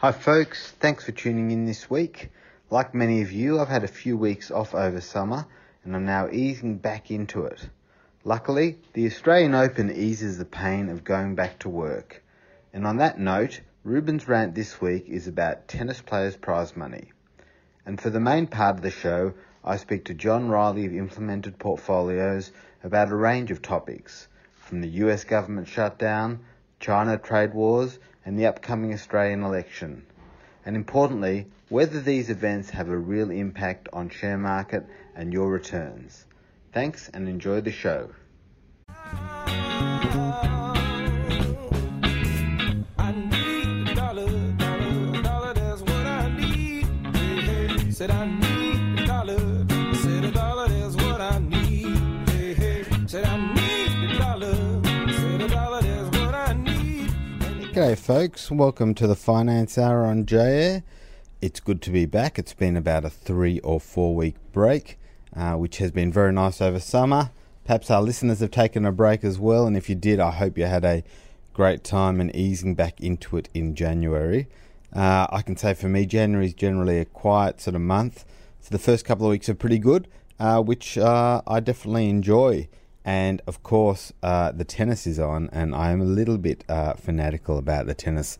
Hi, folks. Thanks for tuning in this week. Like many of you, I've had a few weeks off over summer and I'm now easing back into it. Luckily, the Australian Open eases the pain of going back to work. And on that note, Ruben's rant this week is about tennis players' prize money. And for the main part of the show, I speak to John Riley of Implemented Portfolios about a range of topics, from the US government shutdown, China trade wars, and the upcoming Australian election. And importantly, whether these events have a real impact on share market and your returns. Thanks and enjoy the show. Said I need G'day, folks. Welcome to the Finance Hour on JAir. It's good to be back. It's been about a three or four week break, uh, which has been very nice over summer. Perhaps our listeners have taken a break as well, and if you did, I hope you had a great time and easing back into it in January. Uh, I can say for me, January is generally a quiet sort of month. So the first couple of weeks are pretty good, uh, which uh, I definitely enjoy. And of course, uh, the tennis is on, and I am a little bit uh, fanatical about the tennis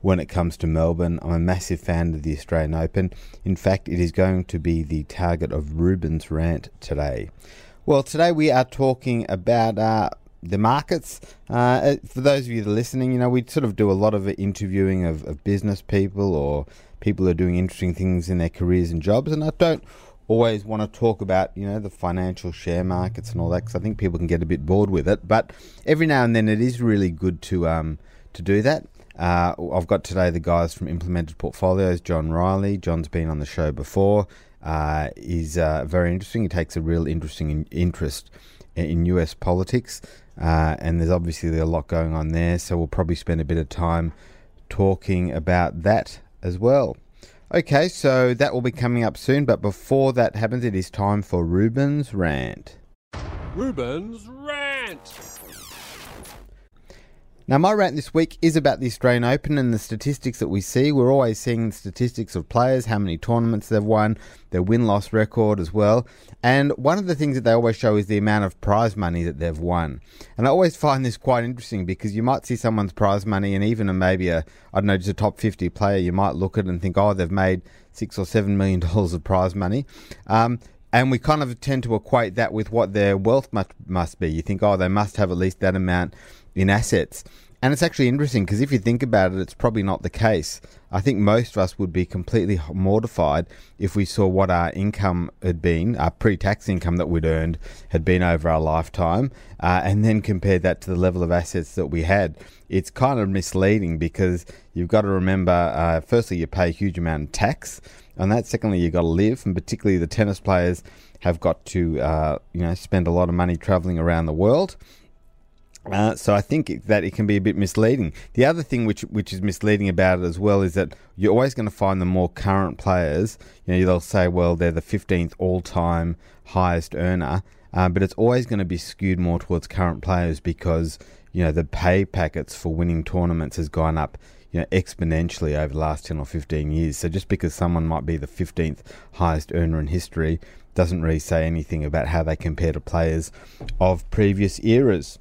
when it comes to Melbourne. I'm a massive fan of the Australian Open. In fact, it is going to be the target of Ruben's rant today. Well, today we are talking about uh, the markets. Uh, for those of you that are listening, you know, we sort of do a lot of interviewing of, of business people or people who are doing interesting things in their careers and jobs, and I don't always want to talk about you know the financial share markets and all that because I think people can get a bit bored with it. But every now and then it is really good to um, to do that. Uh, I've got today the guys from Implemented Portfolios, John Riley. John's been on the show before. Uh, he's uh, very interesting. He takes a real interesting in- interest in US politics, uh, and there's obviously a lot going on there. So we'll probably spend a bit of time talking about that as well. Okay, so that will be coming up soon, but before that happens, it is time for Ruben's rant. Ruben's rant. Now, my rant this week is about the Australian Open and the statistics that we see. We're always seeing statistics of players, how many tournaments they've won, their win loss record as well. And one of the things that they always show is the amount of prize money that they've won. And I always find this quite interesting because you might see someone's prize money and even a, maybe a, I don't know, just a top 50 player, you might look at it and think, oh, they've made six or seven million dollars of prize money. Um, and we kind of tend to equate that with what their wealth must, must be. You think, oh, they must have at least that amount in assets. And it's actually interesting because if you think about it, it's probably not the case. I think most of us would be completely mortified if we saw what our income had been, our pre tax income that we'd earned had been over our lifetime, uh, and then compared that to the level of assets that we had. It's kind of misleading because you've got to remember uh, firstly, you pay a huge amount of tax, and that secondly, you've got to live, and particularly the tennis players have got to uh, you know spend a lot of money traveling around the world. Uh, so I think that it can be a bit misleading. The other thing which which is misleading about it as well is that you're always going to find the more current players. You know, they'll say, well, they're the 15th all-time highest earner, uh, but it's always going to be skewed more towards current players because you know the pay packets for winning tournaments has gone up you know exponentially over the last 10 or 15 years. So just because someone might be the 15th highest earner in history doesn't really say anything about how they compare to players of previous eras.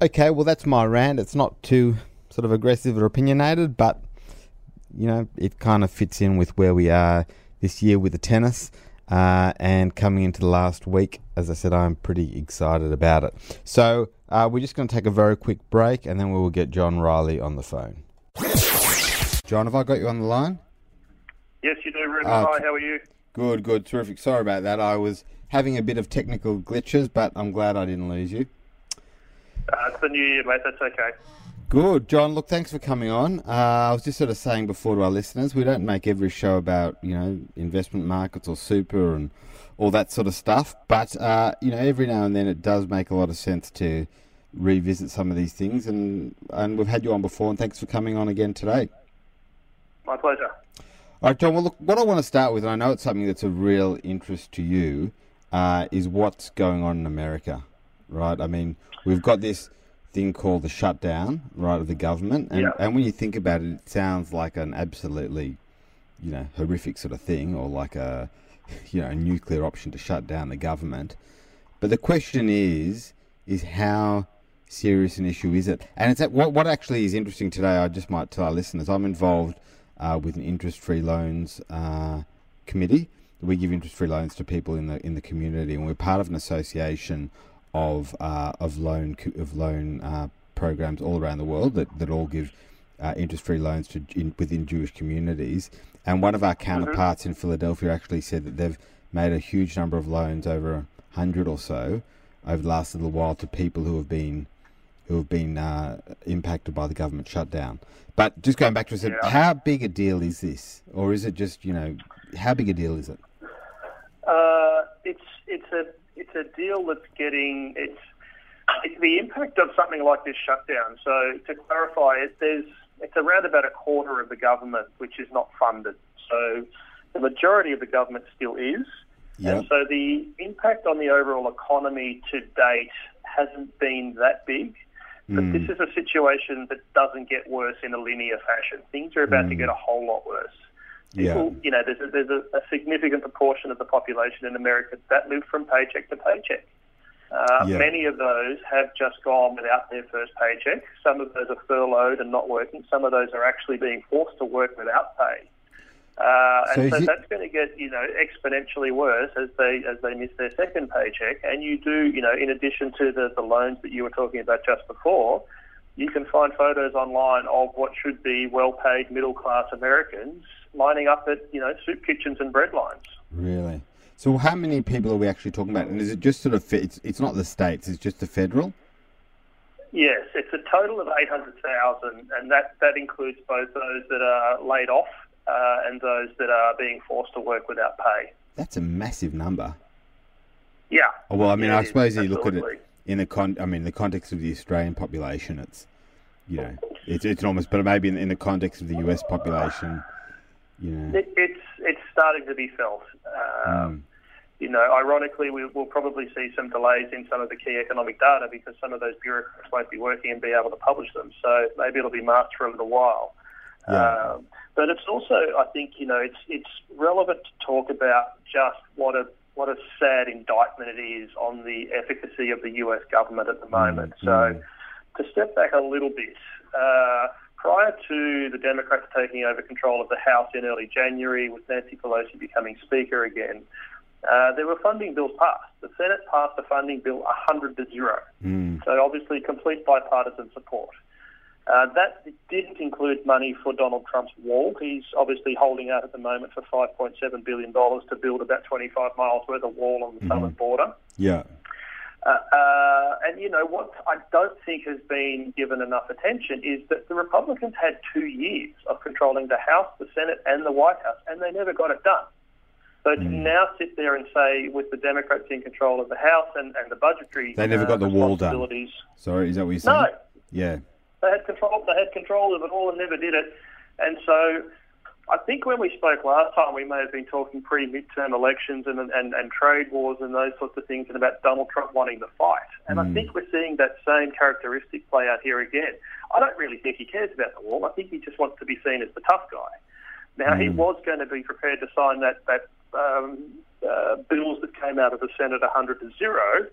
Okay, well, that's my rant. It's not too sort of aggressive or opinionated, but, you know, it kind of fits in with where we are this year with the tennis. Uh, and coming into the last week, as I said, I'm pretty excited about it. So uh, we're just going to take a very quick break and then we will get John Riley on the phone. John, have I got you on the line? Yes, you do, Ruben. Ah, Hi, how are you? Good, good, terrific. Sorry about that. I was having a bit of technical glitches, but I'm glad I didn't lose you. Uh, it's the new year, mate. That's okay. Good, John. Look, thanks for coming on. Uh, I was just sort of saying before to our listeners, we don't make every show about you know investment markets or super and all that sort of stuff, but uh, you know every now and then it does make a lot of sense to revisit some of these things, and and we've had you on before, and thanks for coming on again today. My pleasure. All right, John. Well, look, what I want to start with, and I know it's something that's of real interest to you, uh, is what's going on in America, right? I mean, we've got this thing called the shutdown, right, of the government. And, Yeah. and when you think about it, it sounds like an absolutely, you know, horrific sort of thing, or like a, you know, a nuclear option to shut down the government. But the question is, is how serious an issue is it? And it's at, what what actually is interesting today. I just might tell our listeners, I'm involved uh, with an interest-free loans uh, committee. We give interest-free loans to people in the in the community, and we're part of an association of uh, of loan of loan uh, programs all around the world that, that all give uh, interest-free loans to in, within Jewish communities. And one of our counterparts in Philadelphia actually said that they've made a huge number of loans, over a hundred or so, over the last little while to people who have been who have been uh, impacted by the government shutdown. But just going back to it, Yeah. how big a deal is this, or is it just you know how big a deal is it? Uh, it's it's a it's a deal that's getting it's it's the impact of something like this shutdown. So to clarify, it, there's it's around about a quarter of the government which is not funded. So the majority of the government still is. Yeah. And so the impact on the overall economy to date hasn't been that big. But Mm. this is a situation that doesn't get worse in a linear fashion. Things are about to get a whole lot worse. Yeah. People, you know, there's, a, there's a, a significant proportion of the population in America that live from paycheck to paycheck. Uh, Yeah. Many of those have just gone without their first paycheck. Some of those are furloughed and not working. Some of those are actually being forced to work without pay. Uh, So and so it- that's going to get you know exponentially worse as they as they miss their second paycheck. And you do you know in addition to the, the loans that you were talking about just before, you can find photos online of what should be well-paid middle-class Americans lining up at you know soup kitchens and bread lines. Really? So how many people are we actually talking about? And is it just sort of it's it's not the states, it's just the federal? Yes, it's a total of 800,000, and that, that includes both those that are laid off uh, and those that are being forced to work without pay. That's a massive number. Yeah. Oh, well, I mean, I is, suppose you look at it in the con. I mean, the context of the Australian population, it's you know, it's it's enormous. But maybe in, in the context of the US population, know, It, it's it's starting to be felt. Um, mm, You know, ironically, we will probably see some delays in some of the key economic data because some of those bureaucrats won't be working and be able to publish them. So maybe it'll be masked for a little while. Yeah. Um, but it's also, I think, you know, it's it's relevant to talk about just what a what a sad indictment it is on the efficacy of the U.S. government at the moment. mm. So to step back a little bit, uh, prior to the Democrats taking over control of the House in early January, with Nancy Pelosi becoming Speaker again, uh, there were funding bills passed. The Senate passed a funding bill 100 to zero. mm, So obviously complete bipartisan support. Uh, that didn't include money for Donald Trump's wall. He's obviously holding out at the moment for $5.7 billion to build about 25 miles worth of wall on the southern border. yeah, Uh, uh, and you know what I don't think has been given enough attention is that the Republicans had two years of controlling the House, the Senate, and the White House, and they never got it done. So to now sit there and say, with the Democrats in control of the House and, and the budgetary They never uh, got the wall done. sorry, is that what you're saying? no, Yeah, they had control. They had control of it all and never did it. And so, I think when we spoke last time, we may have been talking pre-midterm elections and and, and trade wars and those sorts of things, and about Donald Trump wanting to fight. And I think we're seeing that same characteristic play out here again. I don't really think he cares about the wall. I think he just wants to be seen as the tough guy. Now he was going to be prepared to sign that that um, uh, bills that came out of the Senate 100 to zero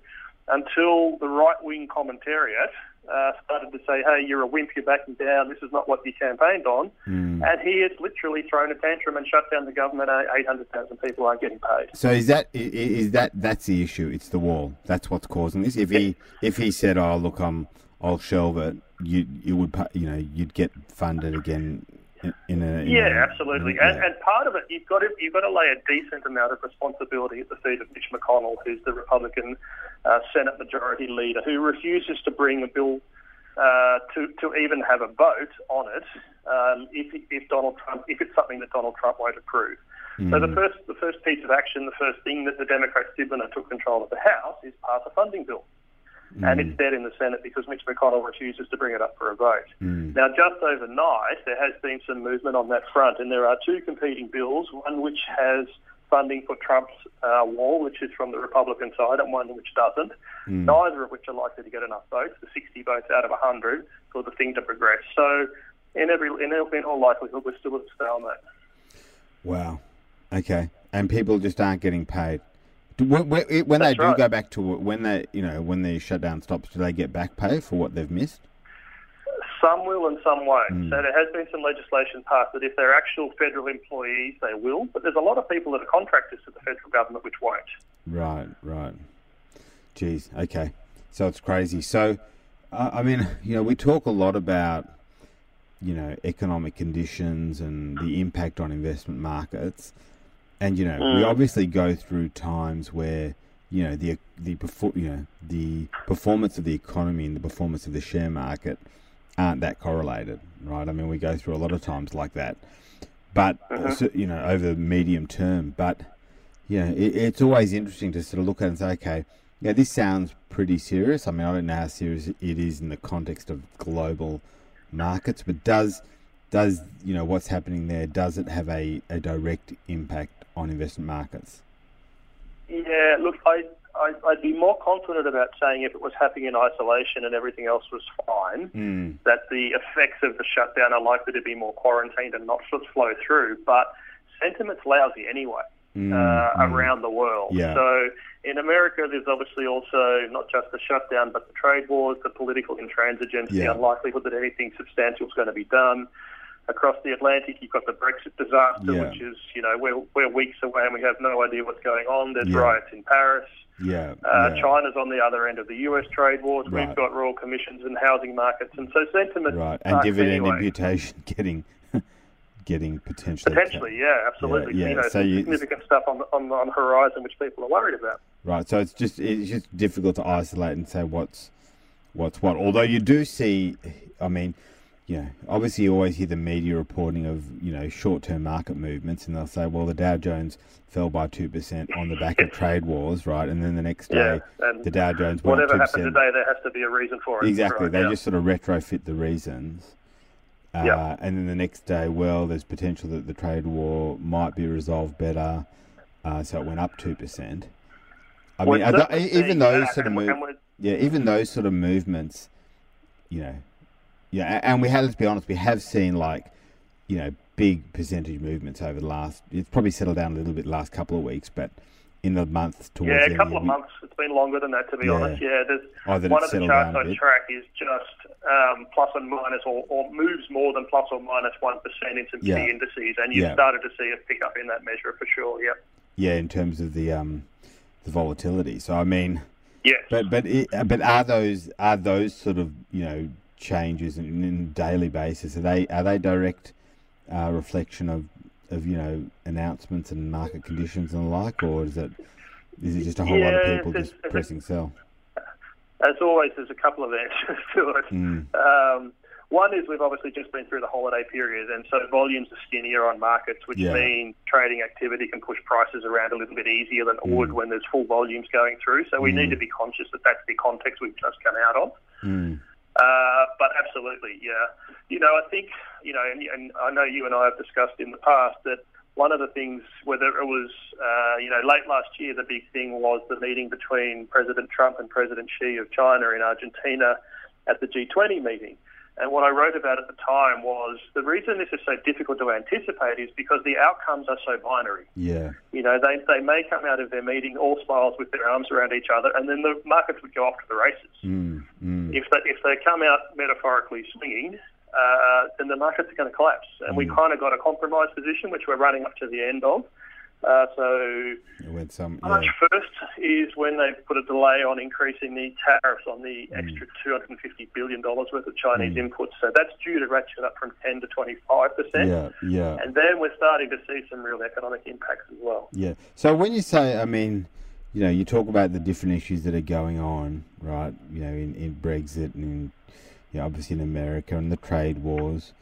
until the right wing commentariat uh, started to say, hey, you're a wimp, you're backing down, this is not what you campaigned on. Mm. And he has literally thrown a tantrum and shut down the government. Uh, 800,000 people aren't getting paid. So is that is that that's the issue? It's the wall. That's what's causing this. If he if he said, "Oh, look, I'm I'll shelve it," you you would you know you'd get funded again in, in a in Yeah, a- absolutely. yeah. And, and part of it, you've got to you've got to lay a decent amount of responsibility at the feet of Mitch McConnell, who's the Republican uh, Senate Majority Leader, who refuses to bring a bill uh, to to even have a vote on it um, if if Donald Trump if it's something that Donald Trump won't approve. So the first the first piece of action, the first thing that the Democrats did when they took control of the House is pass a funding bill. And it's mm. dead in the Senate because Mitch McConnell refuses to bring it up for a vote. Mm. Now, just overnight, there has been some movement on that front, and there are two competing bills. One which has funding for Trump's uh, wall, which is from the Republican side, and one which doesn't. Mm. Neither of which are likely to get enough votes, the 60 votes out of 100, for the thing to progress. So, in every in, in all likelihood, we're still at a stalemate. Wow. Okay. And people just aren't getting paid. When, when when they do right. go back to when they you know when the shutdown stops, do they get back pay for what they've missed? Some will and some won't. Hmm. So there has been some legislation passed that if they're actual federal employees, they will. But there's a lot of people that are contractors to the federal government which won't. Right. Right. Jeez. Okay. So it's crazy. So, uh, I mean, you know, we talk a lot about you know economic conditions and the impact on investment markets, and you know we Mm. obviously go through times where you know the the you know the performance of the economy and the performance of the share market aren't that correlated, right? I mean, we go through a lot of times like that, but Uh-huh. so, you know over the medium term, but you know it, it's always interesting to sort of look at and say, okay, yeah, this sounds pretty serious. I mean, I don't know how serious it is in the context of global markets, but does does you know what's happening there? Does it have a, a direct impact on investment markets? Yeah, look, I, I, I'd be more confident about saying if it was happening in isolation and everything else was fine, Mm. that the effects of the shutdown are likely to be more quarantined and not sort of flow through. But sentiment's lousy anyway Mm, uh, mm. around the world. Yeah. So in America, there's obviously also not just the shutdown, but the trade wars, the political intransigence, Yeah. the unlikelihood that anything substantial is going to be done. Across the Atlantic, you've got the Brexit disaster, Yeah. which is, you know, we're, we're weeks away and we have no idea what's going on. There's Yeah. riots in Paris. Yeah, Uh, yeah. China's on the other end of the US trade wars. Right. We've got royal commissions and housing markets. And so sentiment right, and dividend anyway. imputation getting getting potentially Potentially, yeah, absolutely. Yeah, yeah. You know, So you- significant stuff on the, on, the, on the horizon which people are worried about. Right. So it's just it's just difficult to isolate and say what's what's what. Although you do see, I mean, you know, obviously you always hear the media reporting of you know short-term market movements, and they'll say, well, the Dow Jones fell by two percent on the back of trade wars, right? And then the next day, Yeah, the Dow Jones went up Whatever happened today, there has to be a reason for it. Exactly. Right, they yeah. just sort of retrofit the reasons. Uh, Yeah. And then the next day, well, there's potential that the trade war might be resolved better, uh, so it went up two percent. I We're mean, tho- even those sort of move, yeah, even those sort of movements, you know, yeah, and we have let's be honest, we have seen like, you know, big percentage movements over the last. It's probably settled down a little bit the last couple of weeks, but in the months towards Yeah, a couple of months. It's been longer than that, to be Yeah. honest. Yeah, there's Oh, one of the charts I track is just um, plus and minus, or, or moves more than plus or minus one percent in some Yeah. key indices, and you've Yeah. started to see a pickup in that measure for sure. Yeah. yeah, in terms of the um, the volatility. So I mean. Yes. But but it, but are those are those sort of you know changes in, in daily basis? Are they are they direct uh, reflection of of you know announcements and market conditions and the like, or is it is it just a whole lot of people just pressing sell? As always, there's a couple of answers to it. Mm. Um, one is we've obviously just been through the holiday period, and so volumes are skinnier on markets, which Yeah. mean trading activity can push prices around a little bit easier than it would Mm. when there's full volumes going through. So we Mm. need to be conscious that that's the context we've just come out of. Uh, but absolutely, yeah. You know, I think, you know, and, and I know you and I have discussed in the past that one of the things, whether it was, uh, you know, late last year, the big thing was the meeting between President Trump and President Xi of China in Argentina at the G20 meeting. And what I wrote about at the time was the reason this is so difficult to anticipate is because the outcomes are so binary. Yeah. You know, they, they may come out of their meeting all smiles with their arms around each other, and then the markets would go off to the races. Mm. Mm. If they, if they come out metaphorically swinging, uh, then the markets are going to collapse. And we Mm. kind of got a compromise position, which we're running up to the end of. Uh, so some March 1st is when they put a delay on increasing the tariffs on the Mm. extra $250 billion worth of Chinese inputs. So that's due to ratchet up from 10 to 25%. yeah yeah And then we're starting to see some real economic impacts as well. Yeah. So when you say, I mean, you know, you talk about the different issues that are going on, right? You know, in, in Brexit and in, you know, obviously in America and the trade wars.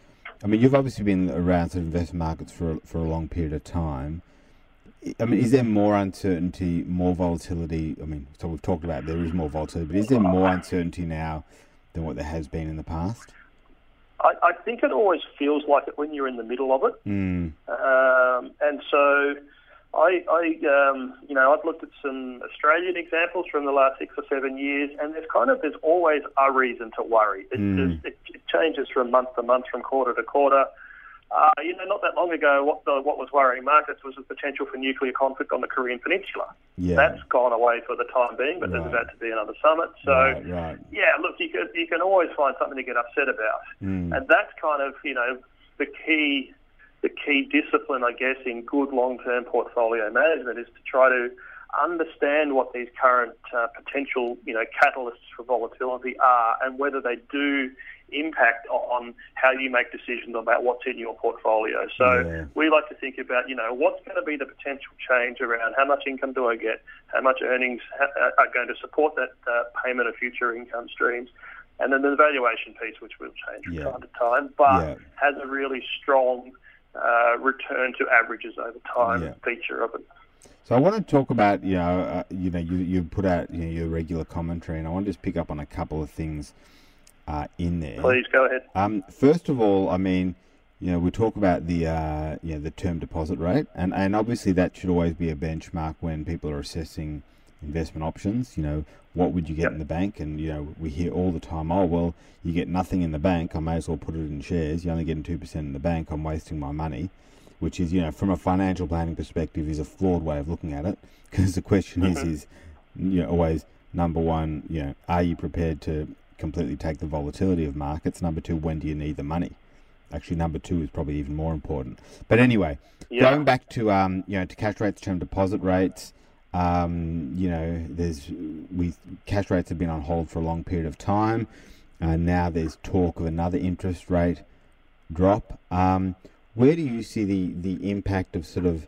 I mean, you've obviously been around sort of investment markets for for a long period of time. I mean, is there more uncertainty, more volatility? I mean, so we've talked about there is more volatility, but is there more uncertainty now than what there has been in the past? I, I think it always feels like it when you're in the middle of it. Mm, Um, and so I, I um, you know, I've looked at some Australian examples from the last six or seven years, and there's kind of there's always a reason to worry. It, just, it, it changes from month to month, from quarter to quarter. Uh, you know, not that long ago, what, the, what was worrying markets was the potential for nuclear conflict on the Korean Peninsula. Yeah. That's gone away for the time being, but there's about to be another summit. So, Right, right. yeah, look, you can, you can always find something to get upset about. Mm. And that's kind of, you know, the key the key discipline, I guess, in good long-term portfolio management is to try to understand what these current uh, potential, you know, catalysts for volatility are and whether they do impact on how you make decisions about what's in your portfolio. So Yeah. we like to think about, you know, what's going to be the potential change around how much income do I get, how much earnings are going to support that uh, payment of future income streams, and then the valuation piece, which will change from Yeah. time to time, but Yeah. has a really strong uh, return to averages over time feature of it. So I want to talk about you know uh, you know you you put out you know, your regular commentary, and I want to just pick up on a couple of things uh, in there. Please go ahead. Um, first of all, I mean, you know, we talk about the uh, you know the term deposit rate, and and obviously that should always be a benchmark when people are assessing investment options. You know, what would you get Yep. in the bank? And you know, we hear all the time, oh well, you get nothing in the bank. I may as well put it in shares. You're only getting two percent in the bank. I'm wasting my money. Which is, you know, from a financial planning perspective, is a flawed way of looking at it. Because the question is, is you know, always number one, you know, are you prepared to completely take the volatility of markets? Number two, when do you need the money? Actually, number two is probably even more important. But anyway, Yeah. going back to um, you know, to cash rates, term deposit rates. Um, you know, there's we cash rates have been on hold for a long period of time. Uh, now there's talk of another interest rate drop. Um, where do you see the, the impact of sort of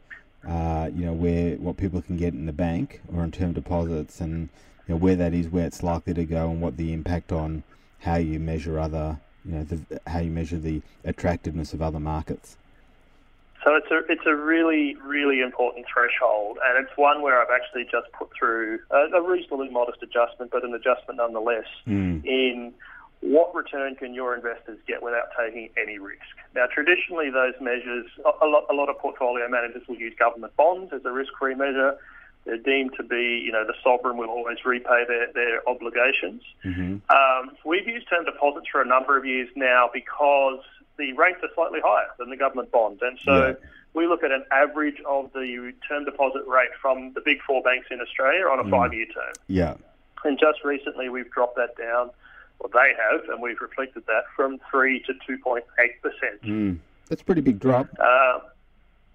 uh, you know where what people can get in the bank or in term deposits and you know, where that is, where it's likely to go, and what the impact on how you measure other you know the, how you measure the attractiveness of other markets. So it's a it's a really really important threshold, and it's one where I've actually just put through a, a reasonably modest adjustment, but an adjustment nonetheless. Mm. In what return can your investors get without taking any risk? Now, traditionally, those measures a, lot a lot of portfolio managers will use government bonds as a risk-free measure. They're deemed to be, you know, the sovereign will always repay their, their obligations. hmm Um, we've used term deposits for a number of years now because the rates are slightly higher than the government bonds. And so Yeah. we look at an average of the term deposit rate from the big four banks in Australia on a five year term. Yeah. And just recently we've dropped that down, or they have, and we've reflected that from 3 to 2.8%. Mm. That's a pretty big drop. Uh,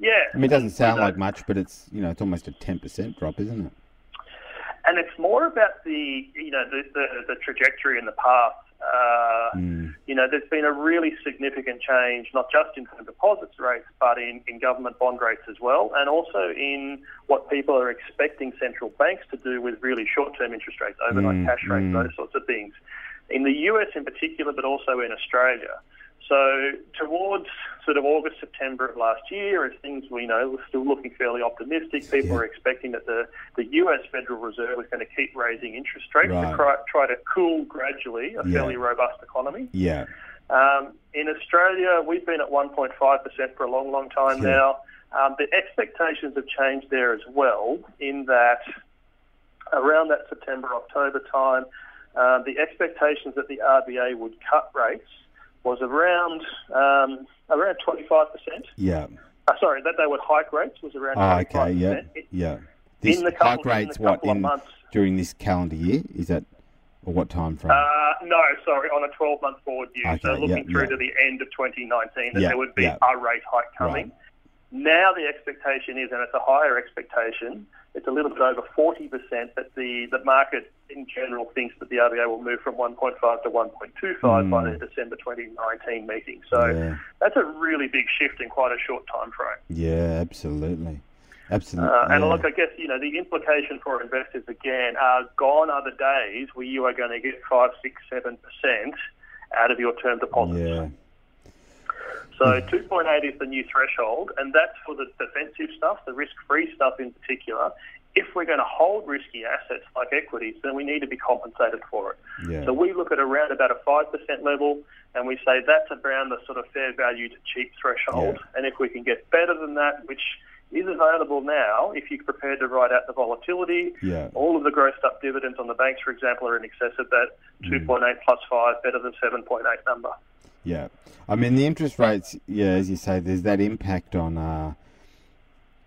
yeah. I mean, it doesn't sound like much, but it's you know it's almost a ten percent drop, isn't it? And it's more about the, you know, the, the, the trajectory and the path. Uh, Mm. you know, there's been a really significant change, not just in deposits rates, but in, in government bond rates as well, and also in what people are expecting central banks to do with really short-term interest rates, overnight Mm, cash rates, mm. those sorts of things. In the US in particular, but also in Australia. So towards sort of August, September of last year, as things we know were still looking fairly optimistic, people Yeah. were expecting that the, the US Federal Reserve was going to keep raising interest rates Right. to try, try to cool gradually a Yeah. fairly robust economy. Yeah. Um, in Australia, we've been at 1.5% for a long, long time Yeah. now. Um, the expectations have changed there as well, in that around that September, October time, uh, the expectations that the RBA would cut rates was around um, around 25%. Yeah. Uh, sorry, that they would hike rates was around Oh, 25%. okay. Yeah. It- Yeah. This in the hike couple, in rates the what of in months. during this calendar year? Is that or what time frame? Uh, no, sorry, on a 12 month forward view. so looking yeah, through yeah. to the end of 2019, that Yeah, there would be a rate hike coming. Right. Now the expectation is, and it's a higher expectation, it's a little bit over 40% that the, the market in general thinks that the RBA will move from 1.5 to 1.25 by Mm. the December 2019 meeting. So yeah. that's a really big shift in quite a short time frame. Yeah. Absolutely. Absolutely. Uh, and yeah. look, I guess you know the implication for investors again are gone are the days where you are going to get five, six, seven percent out of your term deposits. Yeah. So hmm. 2.8 is the new threshold, and that's for the defensive stuff, the risk-free stuff in particular. If we're going to hold risky assets like equities, then we need to be compensated for it. Yeah. So we look at around about a 5% level, and we say that's around the sort of fair value to cheap threshold. Yeah. And if we can get better than that, which is available now if you're prepared to ride out the volatility. Yeah. All of the grossed up dividends on the banks, for example, are in excess of that hmm. 2.8 plus 5, better than 7.8 number. Yeah, I mean the interest rates. Yeah, as you say, there's that impact on, uh,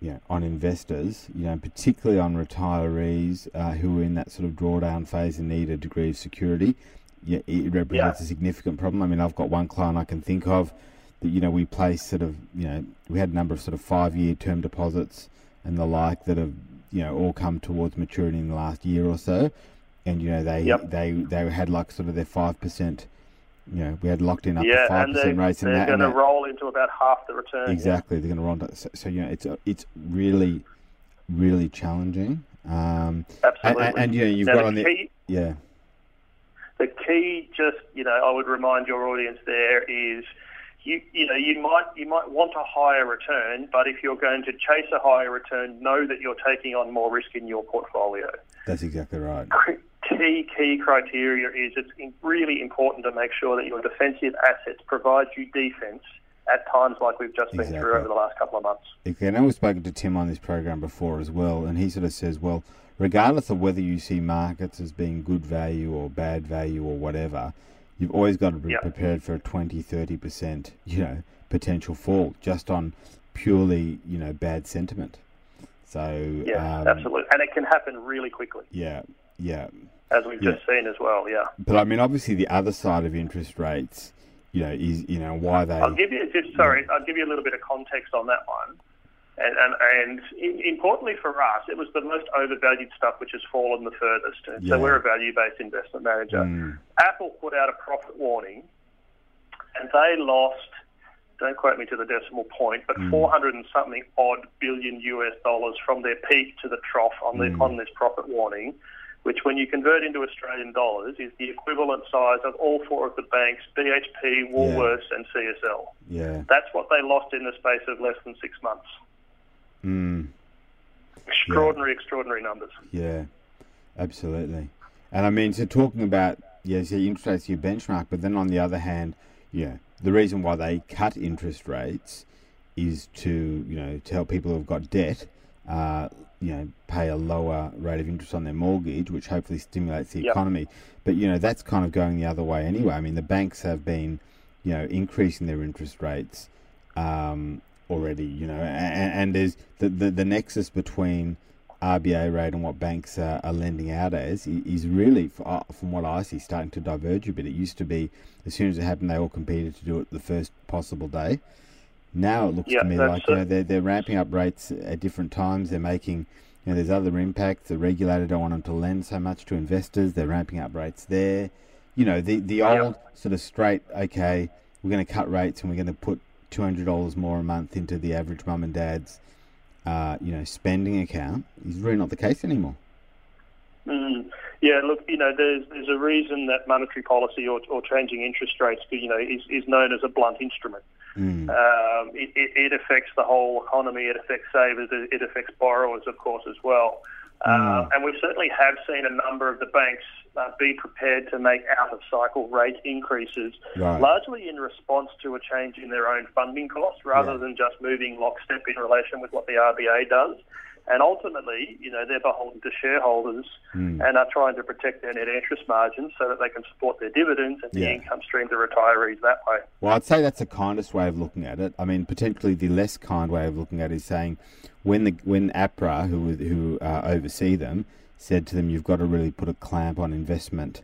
yeah, on investors. You know, particularly on retirees uh, who are in that sort of drawdown phase and need a degree of security. Yeah, it represents Yeah. a significant problem. I mean, I've got one client I can think of that you know we placed sort of you know we had a number of sort of five year term deposits and the like that have you know all come towards maturity in the last year or so, and you know they Yep. they they had like sort of their five percent. You know, we had locked in up yeah, to five percent rates, and they're going to roll into about half the return. yeah. exactly they're going to roll. into- So, so you know, it's it's really really challenging. Um, and, Absolutely. and, and you know, you've now, got the on the key, yeah, the key, just you know, I would remind your audience there is, you you know, you might you might want a higher return, but if you're going to chase a higher return, know that you're taking on more risk in your portfolio. that's exactly right. Key key criteria is it's really important to make sure that your defensive assets provide you defence at times like we've just been Exactly. through over the last couple of months. Okay, I know we've spoken to Tim on this program before as well, and he sort of says, well, regardless of whether you see markets as being good value or bad value or whatever, you've always got to be Yeah. prepared for a 20, 30%, you know, potential fall just on purely, you know, bad sentiment. So, Yeah, um, absolutely, and it can happen really quickly, Yeah, yeah. As we've just seen as well. Yeah. But I mean, obviously, the other side of interest rates, you know, is, you know, why they. I'll give you just sorry. I'll give you a little bit of context on that one. And, and, and importantly for us, it was the most overvalued stuff which has fallen the furthest. And Yeah. So we're a value-based investment manager. Mm, Apple put out a profit warning, and they lost. Don't quote me to the decimal point, but 400 and something odd billion US dollars from their peak to the trough on the on this profit warning, which, when you convert into Australian dollars, is the equivalent size of all four of the banks: BHP, Woolworths, and CSL. yeah. That's what they lost in the space of less than six months. Mm. Extraordinary, extraordinary numbers. Yeah, absolutely. And I mean, so talking about yes, yeah, interest rates your benchmark, but then on the other hand, yeah, the reason why they cut interest rates is to you know to help people who've got debt, uh, you know, pay a lower rate of interest on their mortgage, which hopefully stimulates the Yep. economy. But you know, that's kind of going the other way anyway. I mean, the banks have been, you know, increasing their interest rates um, already. You know, and, and there's the, the the nexus between RBA rate and what banks are, are lending out as is really, uh, from what I see, starting to diverge a bit. It used to be as soon as it happened, they all competed to do it the first possible day. Now it looks Yeah, to me like you know, they're, they're ramping up rates at different times. They're making, you know, there's other impacts. The regulator don't want them to lend so much to investors. They're ramping up rates there. You know, the, the Yeah. old sort of straight, okay, we're going to cut rates and we're going to put $200 more a month into the average mum and dad's uh, you know, spending account is really not the case anymore. Mm. Yeah, look, you know, there's there's a reason that monetary policy or, or changing interest rates, you know, is, is known as a blunt instrument. Mm. Um, it, it, affects the whole economy. It affects savers. It, affects borrowers, of course, as well. Uh, and we certainly have seen a number of the banks uh, be prepared to make out-of-cycle rate increases, Right. largely in response to a change in their own funding costs, rather Yeah. than just moving lockstep in relation with what the RBA does. And ultimately, you know, they're beholden to shareholders Hmm. and are trying to protect their net interest margins so that they can support their dividends and Yeah. the income stream to retirees that way. Well, I'd say that's the kindest way of looking at it. I mean, potentially the less kind way of looking at it is saying when the when APRA, who who uh, oversee them, said to them, "You've got to really put a clamp on investment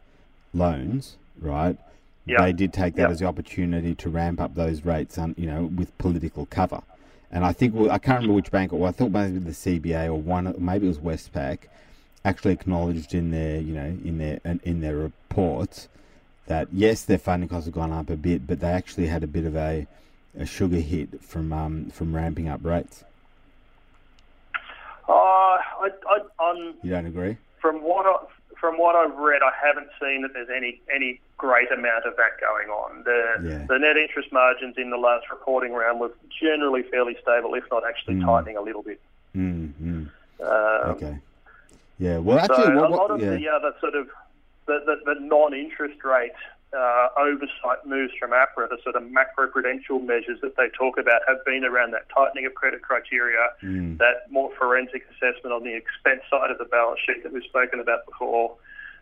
loans," right? Yeah. They did take that Yeah. as the opportunity to ramp up those rates, on, you know, with political cover. And I think I can't remember which bank. Well, I thought maybe the CBA or one, maybe it was Westpac, actually acknowledged in their, you know, in their in their reports that yes, their funding costs have gone up a bit, but they actually had a bit of a, a sugar hit from um, from ramping up rates. Uh, I, I, I'm, You don't agree? from what I, from what I've read, I haven't seen that there's any any great amount of that going on. The Yeah. the net interest margins in the last reporting round was generally fairly stable, if not actually tightening a little bit. Mm, mm. Um, Okay. Yeah. Well, So actually, a what, lot of yeah. the other sort of the, the, the non-interest rate uh, oversight moves from APRA, the sort of macroprudential measures that they talk about, have been around that tightening of credit criteria, that more forensic assessment on the expense side of the balance sheet that we've spoken about before.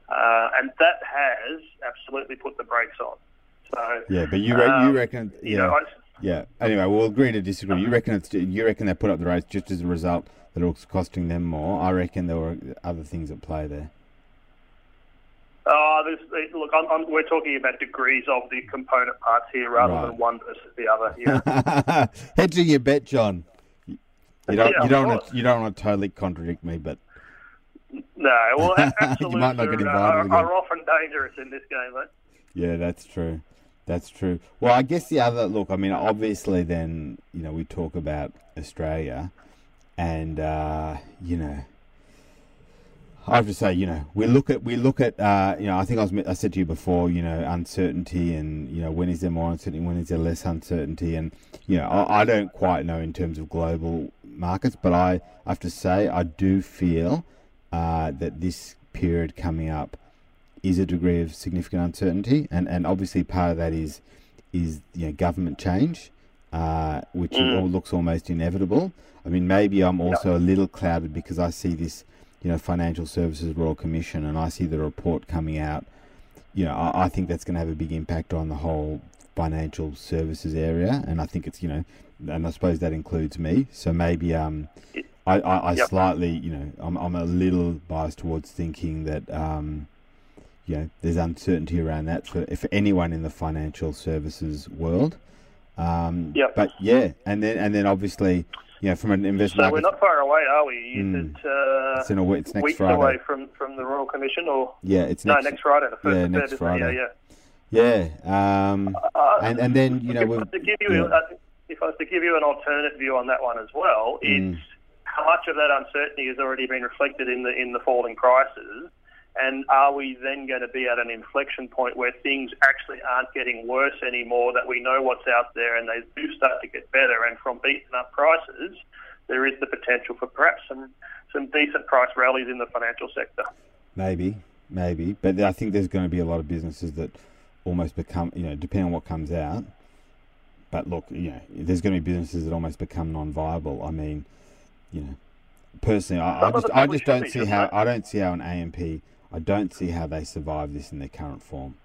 Uh, and that has absolutely put the brakes on. So, Yeah, but you re- you um, reckon yeah. you know, I, Yeah. Anyway, we'll agree to disagree. You reckon it's you reckon they put up the rates just as a result that it was costing them more. I reckon there were other things at play there. Oh, eh, look, I'm, I'm, we're talking about degrees of the component parts here rather Right. than one versus the other. Yeah. To your bet, John. You you don't Yeah, you don't want to, you don't want to totally contradict me, but no, well, absolutes might not get are, invited are, again. are often dangerous in this game, mate. yeah, that's true. That's true. Well, I guess the other look. I mean, obviously, then you know we talk about Australia, and uh, you know, I have to say, you know, we look at we look at uh, you know, I think I was I said to you before, you know, uncertainty and you know when is there more uncertainty, when is there less uncertainty, and you know, I, I don't quite know in terms of global markets, but I have to say I do feel uh, that this period coming up is a degree of significant uncertainty, and, and obviously part of that is is you know government change, uh, which Mm. all looks almost inevitable. I mean, maybe I'm also a little clouded because I see this, you know, Financial Services Royal Commission, and I see the report coming out. You know, I, I think that's going to have a big impact on the whole financial services area, and I think it's you know, and I suppose that includes me. So maybe um, I, I, I Yep. slightly, you know, I'm, I'm a little biased towards thinking that, um, you know, there's uncertainty around that for, for anyone in the financial services world. Um, Yep. But yeah, and then and then obviously, know, from an investment So we're not far away, are we? Is Mm. it uh, it's in a week. It's next weeks Friday. away from, from the Royal Commission, or Yeah, it's no, next. next Friday, the first yeah, of next? Friday. Yeah, yeah. Yeah. Um, Uh, and and then you know if, was to give you, yeah. uh, if I was to give you an alternate view on that one as well, Mm. it's how much of that uncertainty has already been reflected in the in the falling prices, and are we then going to be at an inflection point where things actually aren't getting worse anymore? That we know what's out there, and they do start to get better, and from beaten up prices, there is the potential for perhaps some some decent price rallies in the financial sector. Maybe, maybe, but I think there's going to be a lot of businesses that almost become, you know, depending on what comes out. But look, you know, there's going to be businesses that almost become non-viable. I mean, you know, personally, I, I just, I just don't see how. I don't see how an AMP, I don't see how they survive this in their current form.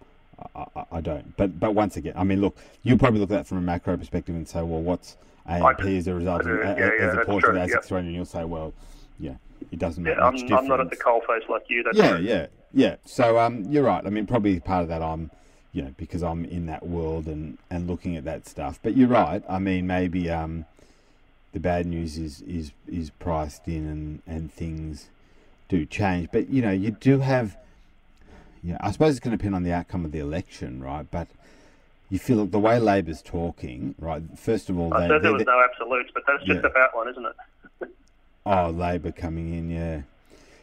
I, I, I don't. But, but once again, I mean, look, you probably look at that from a macro perspective and say, well, what's AMP do. as a result of, a- Yeah, as a portion of the Yep. ASIC and you'll say, well, yeah, it doesn't make Yeah, I'm, difference. I'm not at the coalface like you. That's Yeah, true. yeah, yeah. So um, you're right. I mean, probably part of that I'm, you know, because I'm in that world and and looking at that stuff. But you're right. I mean, maybe um, the bad news is is is priced in and and things do change. But you know, you do have. Yeah, I suppose it's going to depend on the outcome of the election, right? But you feel the way Labor's talking, right? First of all, I they, said there was no absolutes, but that's just Yeah. about one, isn't it? Oh, Labor coming in, yeah.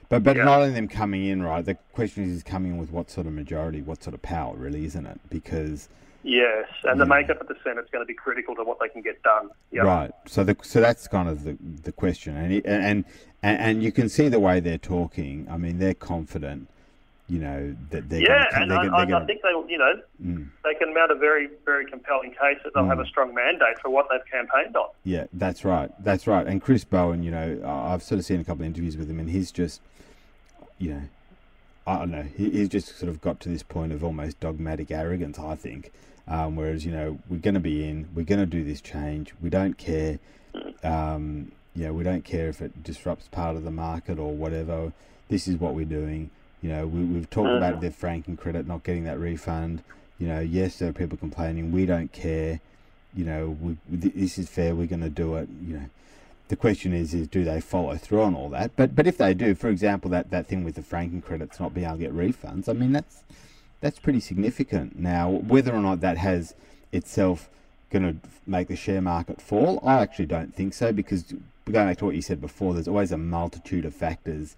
But but Yeah. not only them coming in, right? The question is, is coming in with what sort of majority, what sort of power, really, isn't it? Because Yes, and the makeup of the Senate's going to be critical to what they can get done. Yep. right, so the so that's kind of the the question, and it, and and and you can see the way they're talking. I mean, they're confident, you know, that they're Yeah, gonna, and they're, I, they're I gonna, think they, you know, mm, they can mount a very, very compelling case that they'll Mm. have a strong mandate for what they've campaigned on. yeah, that's right, that's right. And Chris Bowen, you know, I've sort of seen a couple of interviews with him, and he's just, you know, I don't know. He, he's just sort of got to this point of almost dogmatic arrogance, I think. Um, whereas, you know, we're going to be in, we're going to do this change. We don't care. Um, you know, we don't care if it disrupts part of the market or whatever. This is what we're doing. You know, we, we've talked about the franking credit not getting that refund. You know, yes, there are people complaining. We don't care. You know, we, this is fair. We're going to do it. You know, the question is, is do they follow through on all that? But but if they do, for example, that, that thing with the franking credits not being able to get refunds, I mean that's that's pretty significant. Now, whether or not that has itself going to make the share market fall, I actually don't think so because going back to what you said before, there's always a multitude of factors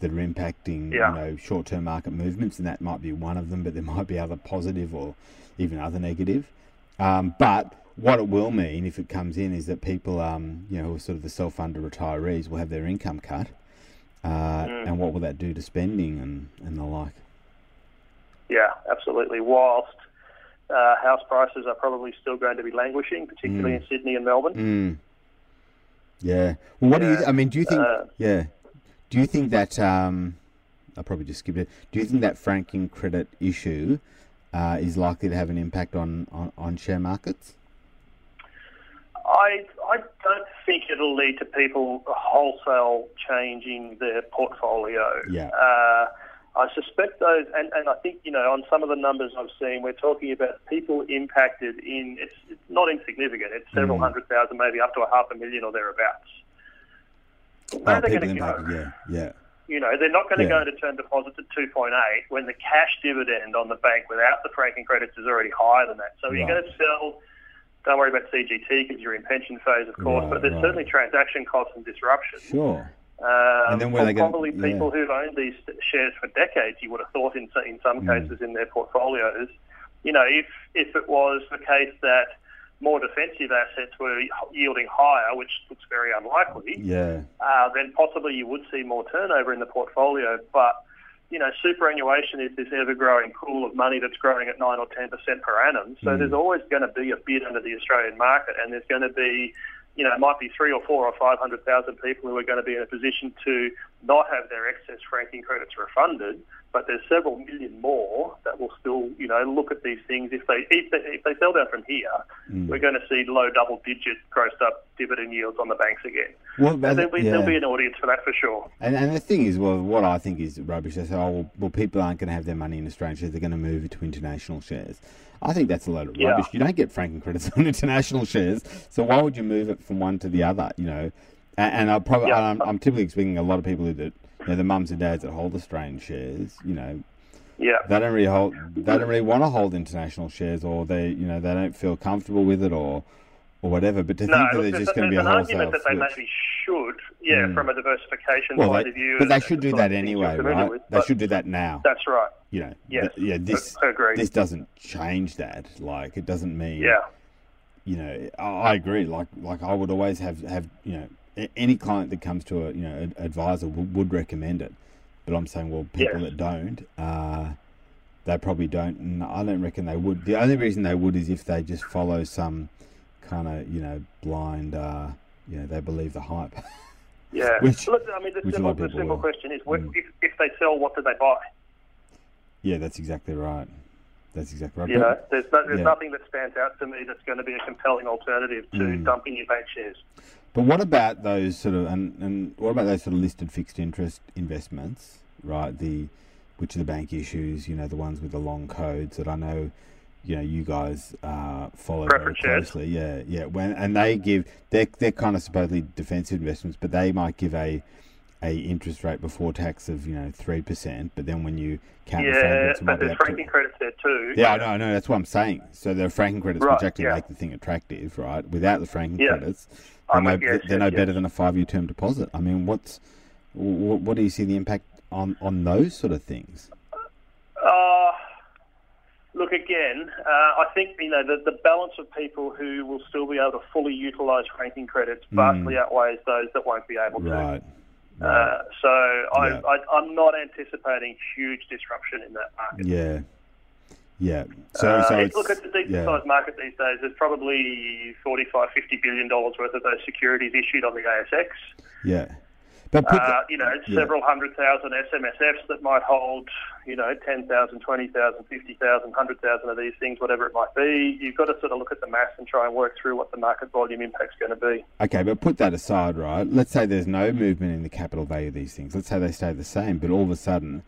that are impacting Yeah. you know short-term market movements, and that might be one of them, but there might be other positive or even other negative. Um, but what it will mean if it comes in is that people, um, you know, who are sort of the self-funded retirees will have their income cut, uh, Mm. and what will that do to spending and, and the like? Yeah, absolutely. Whilst uh, house prices are probably still going to be languishing, particularly in Sydney and Melbourne. Mm. Yeah. Well, what do you? Yeah. I mean, do you think? Uh, yeah. Do you think that? Um, I'll probably just skip it. Do you think that franking credit issue uh, is likely to have an impact on, on, on share markets? I I don't think it'll lead to people wholesale changing their portfolio. Yeah. Uh, I suspect those, and, and I think you know on some of the numbers I've seen, we're talking about people impacted in. It's, it's not insignificant. It's several Mm. hundred thousand, maybe up to a half a million or thereabouts. Where Oh, are they people going to go? Yeah. Yeah. You know, they're not going to Yeah. go into term deposits at 2.8 when the cash dividend on the bank without the franking credits is already higher than that. So you're going to sell. Don't worry about CGT because you're in pension phase, of course, Right, but there's right. certainly transaction costs and disruption. Sure. Um, And then where they gonna- probably yeah. people who've owned these shares for decades, you would have thought in, in some Mm. cases in their portfolios. You know, if if it was the case that more defensive assets were yielding higher, which looks very unlikely, Yeah. uh, then possibly you would see more turnover in the portfolio. But you know, superannuation is this ever-growing pool of money that's growing at nine or ten percent per annum. So Mm. there's always going to be a bid under the Australian market, and there's going to be, you know, it might be three or four or five hundred thousand people who are going to be in a position to not have their excess franking credits refunded. But there's several million more that will still, you know, look at these things. If they if they, if they sell down from here, Mm. we're going to see low double-digit grossed up dividend yields on the banks again. Well, And there'll be, yeah. there'll be an audience for that for sure. And, and the thing is, well, what I think is rubbish. They say, oh, well, well people aren't going to have their money in Australian shares; they're going to move it to international shares. I think that's a load of Yeah. rubbish. You don't get franking credits on international shares, so why would you move it from one to the other? You know, and, and I probably, Yeah. I'm, I'm typically expecting a lot of people who that, you know, the mums and dads that hold Australian shares, you know, Yeah. they don't really hold, they don't really want to hold international shares, or they, you know, they don't feel comfortable with it, or, or whatever. But to No, think that there's, just going to be there's a an wholesale argument that they switch. maybe should, yeah, Mm. from a diversification Well, point they, of view. but they should do that of things you're anyway, right? with, They should do that now. That's right. you know, Yes, th- yeah, this this doesn't change that. Like, it doesn't mean, Yeah. you know, I, I agree. Like, like I would always have have you know, any client that comes to a you know an advisor would, would recommend it. But I'm saying, well, people Yes. that don't, uh, they probably don't. And I don't reckon they would. The only reason they would is if they just follow some kind of you know blind, uh, you know, they believe the hype. Yeah. Which- Look, I mean, the simple, the simple question is, Mm. if, if they sell, what do they buy? yeah, that's exactly right. That's exactly right. You know, there's, no, there's yeah. nothing that stands out to me that's going to be a compelling alternative to Mm. dumping your bank shares. But what about those sort of and, and what about those sort of listed fixed interest investments, right? The which are the bank issues, you know, the ones with the long codes that I know, you know, you guys uh, follow very Preference closely. Yeah, yeah. When and they give they're they're kind of supposedly defensive investments, but they might give a a interest rate before tax of you know three percent, but then when you count the Yeah, it might but there's up to- franking credits there too. yeah, I know, I know. That's what I'm saying. So there are franking credits Right, which actually yeah. make the thing attractive, right? Without the franking Yeah. credits, they're, no, yes, they're no yes, better than a five-year term deposit. I mean, what's what, what do you see the impact on on those sort of things? Uh, look again. Uh, I think you know the, the balance of people who will still be able to fully utilise franking credits vastly outweighs those that won't be able to. Mm. Right. Uh, so I, Yeah. I, I'm not anticipating huge disruption in that market. Yeah. Yeah. So Uh, so it's look at the decent yeah. sized market these days. There's probably 45, 50 billion dollars worth of those securities issued on the ASX. yeah. But put Uh, you know, yeah. several hundred thousand SMSFs that might hold, you know, 10,000, 20,000, 50,000, 100,000 of these things, whatever it might be. You've got to sort of look at the maths and try and work through what the market volume impact's going to be. Okay, but put that aside, right? Let's say there's no movement in the capital value of these things. Let's say they stay the same, but all of a sudden,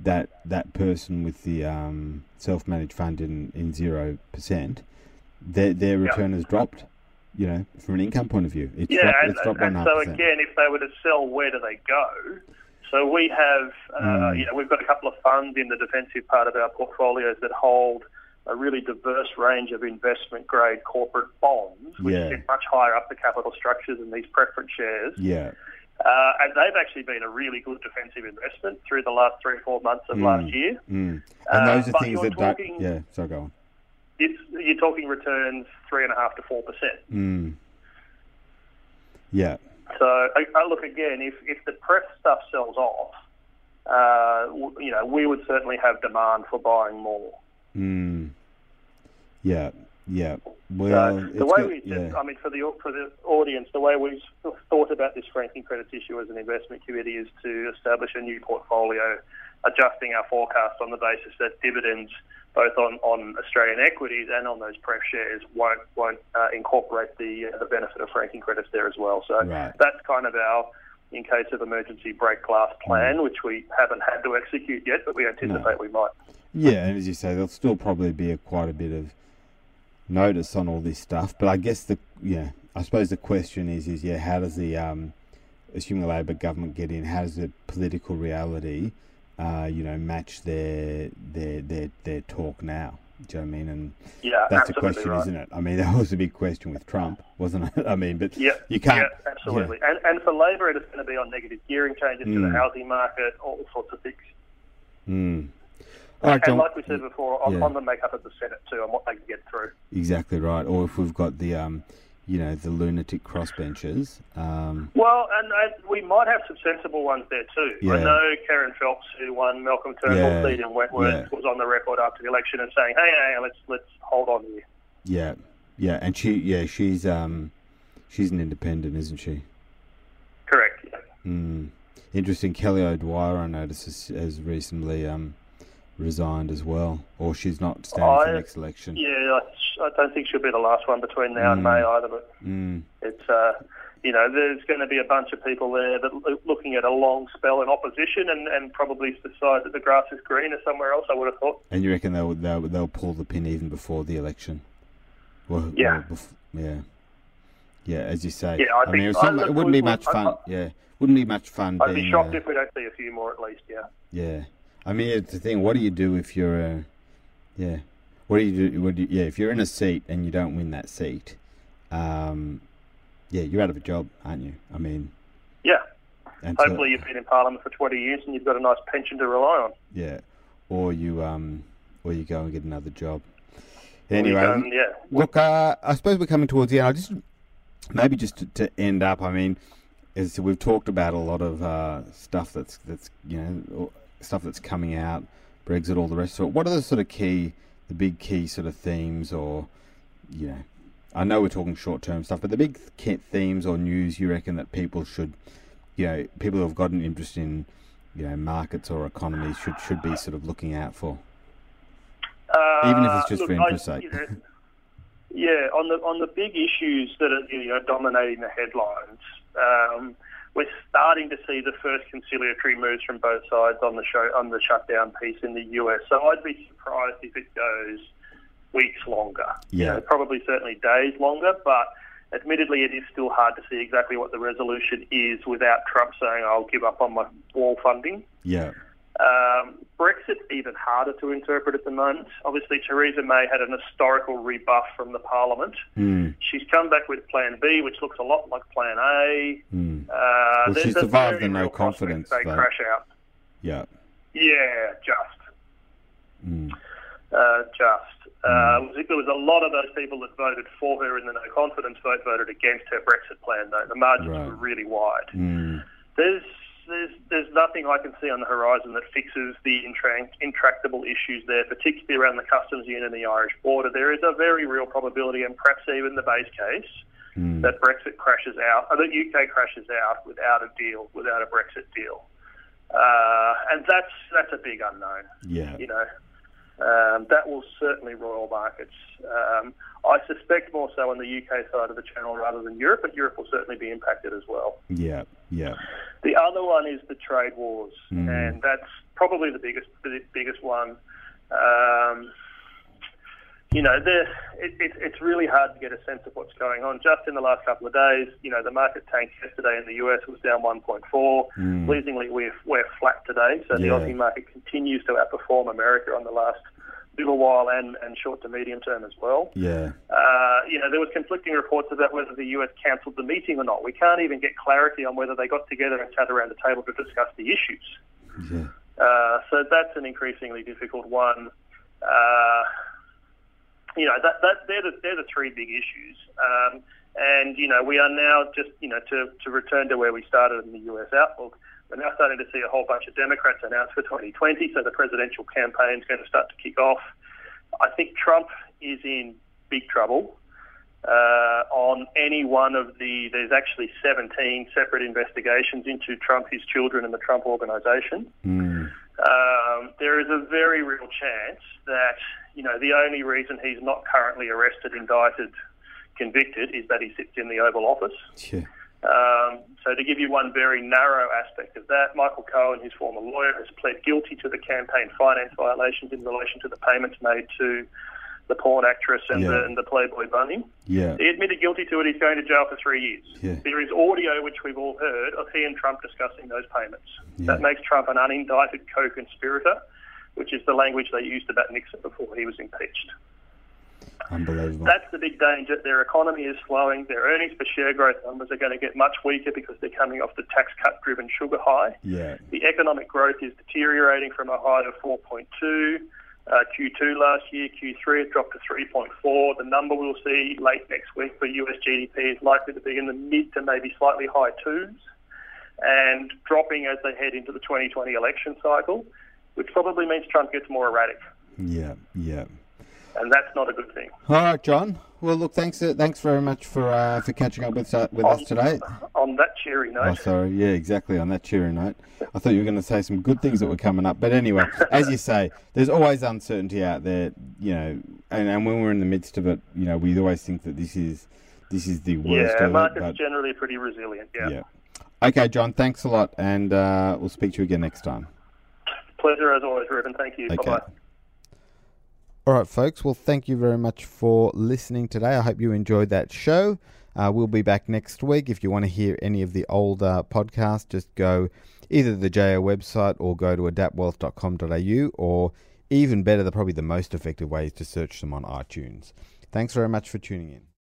that that person with the um, self-managed fund in in zero percent, their their return has dropped. You know, from an income point of view, it's Yeah, dropped, and, it's dropped and one so again, if they were to sell, where do they go? So we have, uh, Mm. you know, we've got a couple of funds in the defensive part of our portfolios that hold a really diverse range of investment grade corporate bonds, which Yeah. sit much higher up the capital structure than these preference shares. Yeah, Uh, and they've actually been a really good defensive investment through the last three or four months of Mm. last year. mm. and Uh, those are but things that don't. Yeah, so go on. It's, you're talking returns three and a half to four percent. Mm. Yeah, So I, I look again. If if the pref stuff sells off, uh, w- you know, we would certainly have demand for buying more. Mm. Yeah, yeah. So Well, the way got- we, yeah. I mean, for the for the audience, the way we've thought about this franking credits issue as an investment committee is to establish a new portfolio, adjusting our forecast on the basis that dividends, both on, on Australian equities and on those pref shares, won't won't uh, incorporate the uh, the benefit of franking credits there as well. So Right. that's kind of our in case of emergency break glass Mm. plan, which we haven't had to execute yet, but we anticipate we might. Yeah, and as you say, there'll still probably be a, quite a bit of notice on all this stuff. But I guess the yeah, I suppose the question is is yeah, how does the um, assuming the Labor government get in, how does the political reality, uh, you know, match their their their their talk now? Do you know what I mean? And Yeah, that's a question, right. isn't it? I mean, that was a big question with Trump, wasn't it? I mean, but Yeah, you can't. Yeah, absolutely. And, and for Labor, it's going to be on negative gearing changes to the Mm. housing market, all sorts of things. Mm. Right, and like we said before, on, Yeah. on the makeup of the Senate too, and what they can get through. Exactly right. Or if we've got the um, you know, the lunatic crossbenchers. Um, Well, and, and we might have some sensible ones there too. Yeah. I know Kerryn Phelps, who won Malcolm Turnbull's Yeah, seat in Wentworth, yeah. was on the record after the election and saying, "Hey, hey, let's let's hold on here." Yeah, yeah, and she, yeah, she's um, she's an independent, isn't she? Correct. Yeah. Mm. Interesting. Kelly O'Dwyer, I noticed, has, has recently um, resigned as well, or she's not standing for the next election. Yeah, I, I don't think she'll be the last one between now and Mm. May either. But Mm. it's uh, you know, there's going to be a bunch of people there that are looking at a long spell in opposition and, and probably decide that the grass is greener somewhere else. I would have thought. And you reckon they'll, they'll they'll pull the pin even before the election? Well, Yeah. well, bef- yeah, yeah. As you say, Yeah, I mean, think- it's not, I- it wouldn't be much fun. yeah, wouldn't be much fun. I'd be being, shocked uh, if we don't see a few more at least. Yeah. Yeah, I mean it's the thing. What do you do if you're a, yeah, what do you do? What do you, yeah, if you're in a seat and you don't win that seat, um, yeah, you're out of a job, aren't you? I mean, Yeah. so- Hopefully, you've been in Parliament for 20 years and you've got a nice pension to rely on. yeah, or you um, or you go and get another job. Anyway, go yeah. Look, uh, I suppose we're coming towards the end. I just maybe just to, to end up. I mean, as we've talked about a lot of uh, stuff that's that's you know stuff that's coming out, Brexit, all the rest of it. What are the sort of key, the big key sort of themes, or you know, I know we're talking short term stuff, but the big themes or news you reckon that people should, you know, people who have got an interest in, you know, markets or economies should should be sort of looking out for. Uh, Even if it's just look, for I- interest sake. you know, yeah, on the on the big issues that are you know dominating the headlines, um, we're starting to see the first conciliatory moves from both sides on the show on the shutdown piece in the US. So I'd be surprised if it goes weeks longer. You Yeah. know, probably certainly days longer, but. Admittedly, it is still hard to see exactly what the resolution is without Trump saying, "I'll give up on my wall funding." Yeah, Um, Brexit's even harder to interpret at the moment. Obviously, Theresa May had an historical rebuff from the Parliament. mm, She's come back with Plan B, which looks a lot like Plan A. mm, Uh, Well, there's she survived the no confidence. They vote. crash out. yeah. Yeah, just. Mm. Uh, just. Uh, there was a lot of those people that voted for her in the no confidence vote voted against her Brexit plan, though. The margins Right. were really wide. Mm. There's there's there's nothing I can see on the horizon that fixes the intra- intractable issues there, particularly around the customs union and the Irish border. There is a very real probability, and perhaps even the base case, Mm. that Brexit crashes out, or that UK crashes out without a deal, without a Brexit deal, uh, and that's that's a big unknown Yeah. you know. Um, that will certainly roil markets. Um, I suspect more so on the UK side of the channel rather than Europe, but Europe will certainly be impacted as well. Yeah. Yeah. The other one is the trade wars, Mm. and that's probably the biggest the biggest one. Um, you know, it, it, it's really hard to get a sense of what's going on. Just in the last couple of days, you know, the market tanked yesterday in the US was down 1.4. Mm. Pleasingly, we're, we're flat today, so the Aussie market continues to outperform America on the last little while and, and short to medium term as well. Yeah. Uh, you know, there was conflicting reports about whether the US cancelled the meeting or not. We can't even get clarity on whether they got together and sat around the table to discuss the issues. Yeah. Uh, so that's an increasingly difficult one. Uh, you know, that, that they're the they're the three big issues. Um, and you know, we are now just you know to to return to where we started in the US outlook. We're now starting to see a whole bunch of Democrats announce for 2020, so the presidential campaign is going to start to kick off. I think Trump is in big trouble. Uh, on any one of the, there's actually 17 separate investigations into Trump, his children, and the Trump organization. Mm. Um, there is a very real chance that, you know, the only reason he's not currently arrested, indicted, convicted is that he sits in the Oval Office. Yeah. Um, so to give you one very narrow aspect of that, Michael Cohen, his former lawyer, has pled guilty to the campaign finance violations in relation to the payments made to the porn actress and, Yeah. the, and the Playboy bunny. Yeah. He admitted guilty to it. He's going to jail for three years. Yeah. There is audio, which we've all heard, of he and Trump discussing those payments. Yeah. That makes Trump an unindicted co-conspirator, which is the language they used about Nixon before he was impeached. Unbelievable. That's the big danger. Their economy is slowing. Their earnings per share growth numbers are going to get much weaker because they're coming off the tax cut driven sugar high. yeah. The economic growth is deteriorating from a high of 4.2. Uh, Q2 last year, Q3 it dropped to 3.4. The number we'll see late next week for US GDP is likely to be in the mid to maybe slightly high twos and dropping as they head into the 2020 election cycle, which probably means Trump gets more erratic. Yeah. Yeah. And that's not a good thing. All right, John. Well, look, thanks. Uh, thanks very much for uh, for catching up with uh, with us today. On that cheery note, Oh, sorry. Yeah, exactly. On that cheery note, I thought you were going to say some good things that were coming up. But anyway, as you say, there's always uncertainty out there. You know, and, and when we're in the midst of it, you know, we always think that this is this is the worst yeah, it. market's But generally pretty resilient. Yeah. yeah. Okay, John. Thanks a lot, and uh, we'll speak to you again next time. Pleasure as always, Ruben. Thank you. Okay. Bye bye. All right, folks. Well, thank you very much for listening today. I hope you enjoyed that show. Uh, we'll be back next week. If you want to hear any of the older podcasts, just go either to the JO website or go to adaptwealth.com.au, or even better, the probably the most effective way is to search them on iTunes. Thanks very much for tuning in.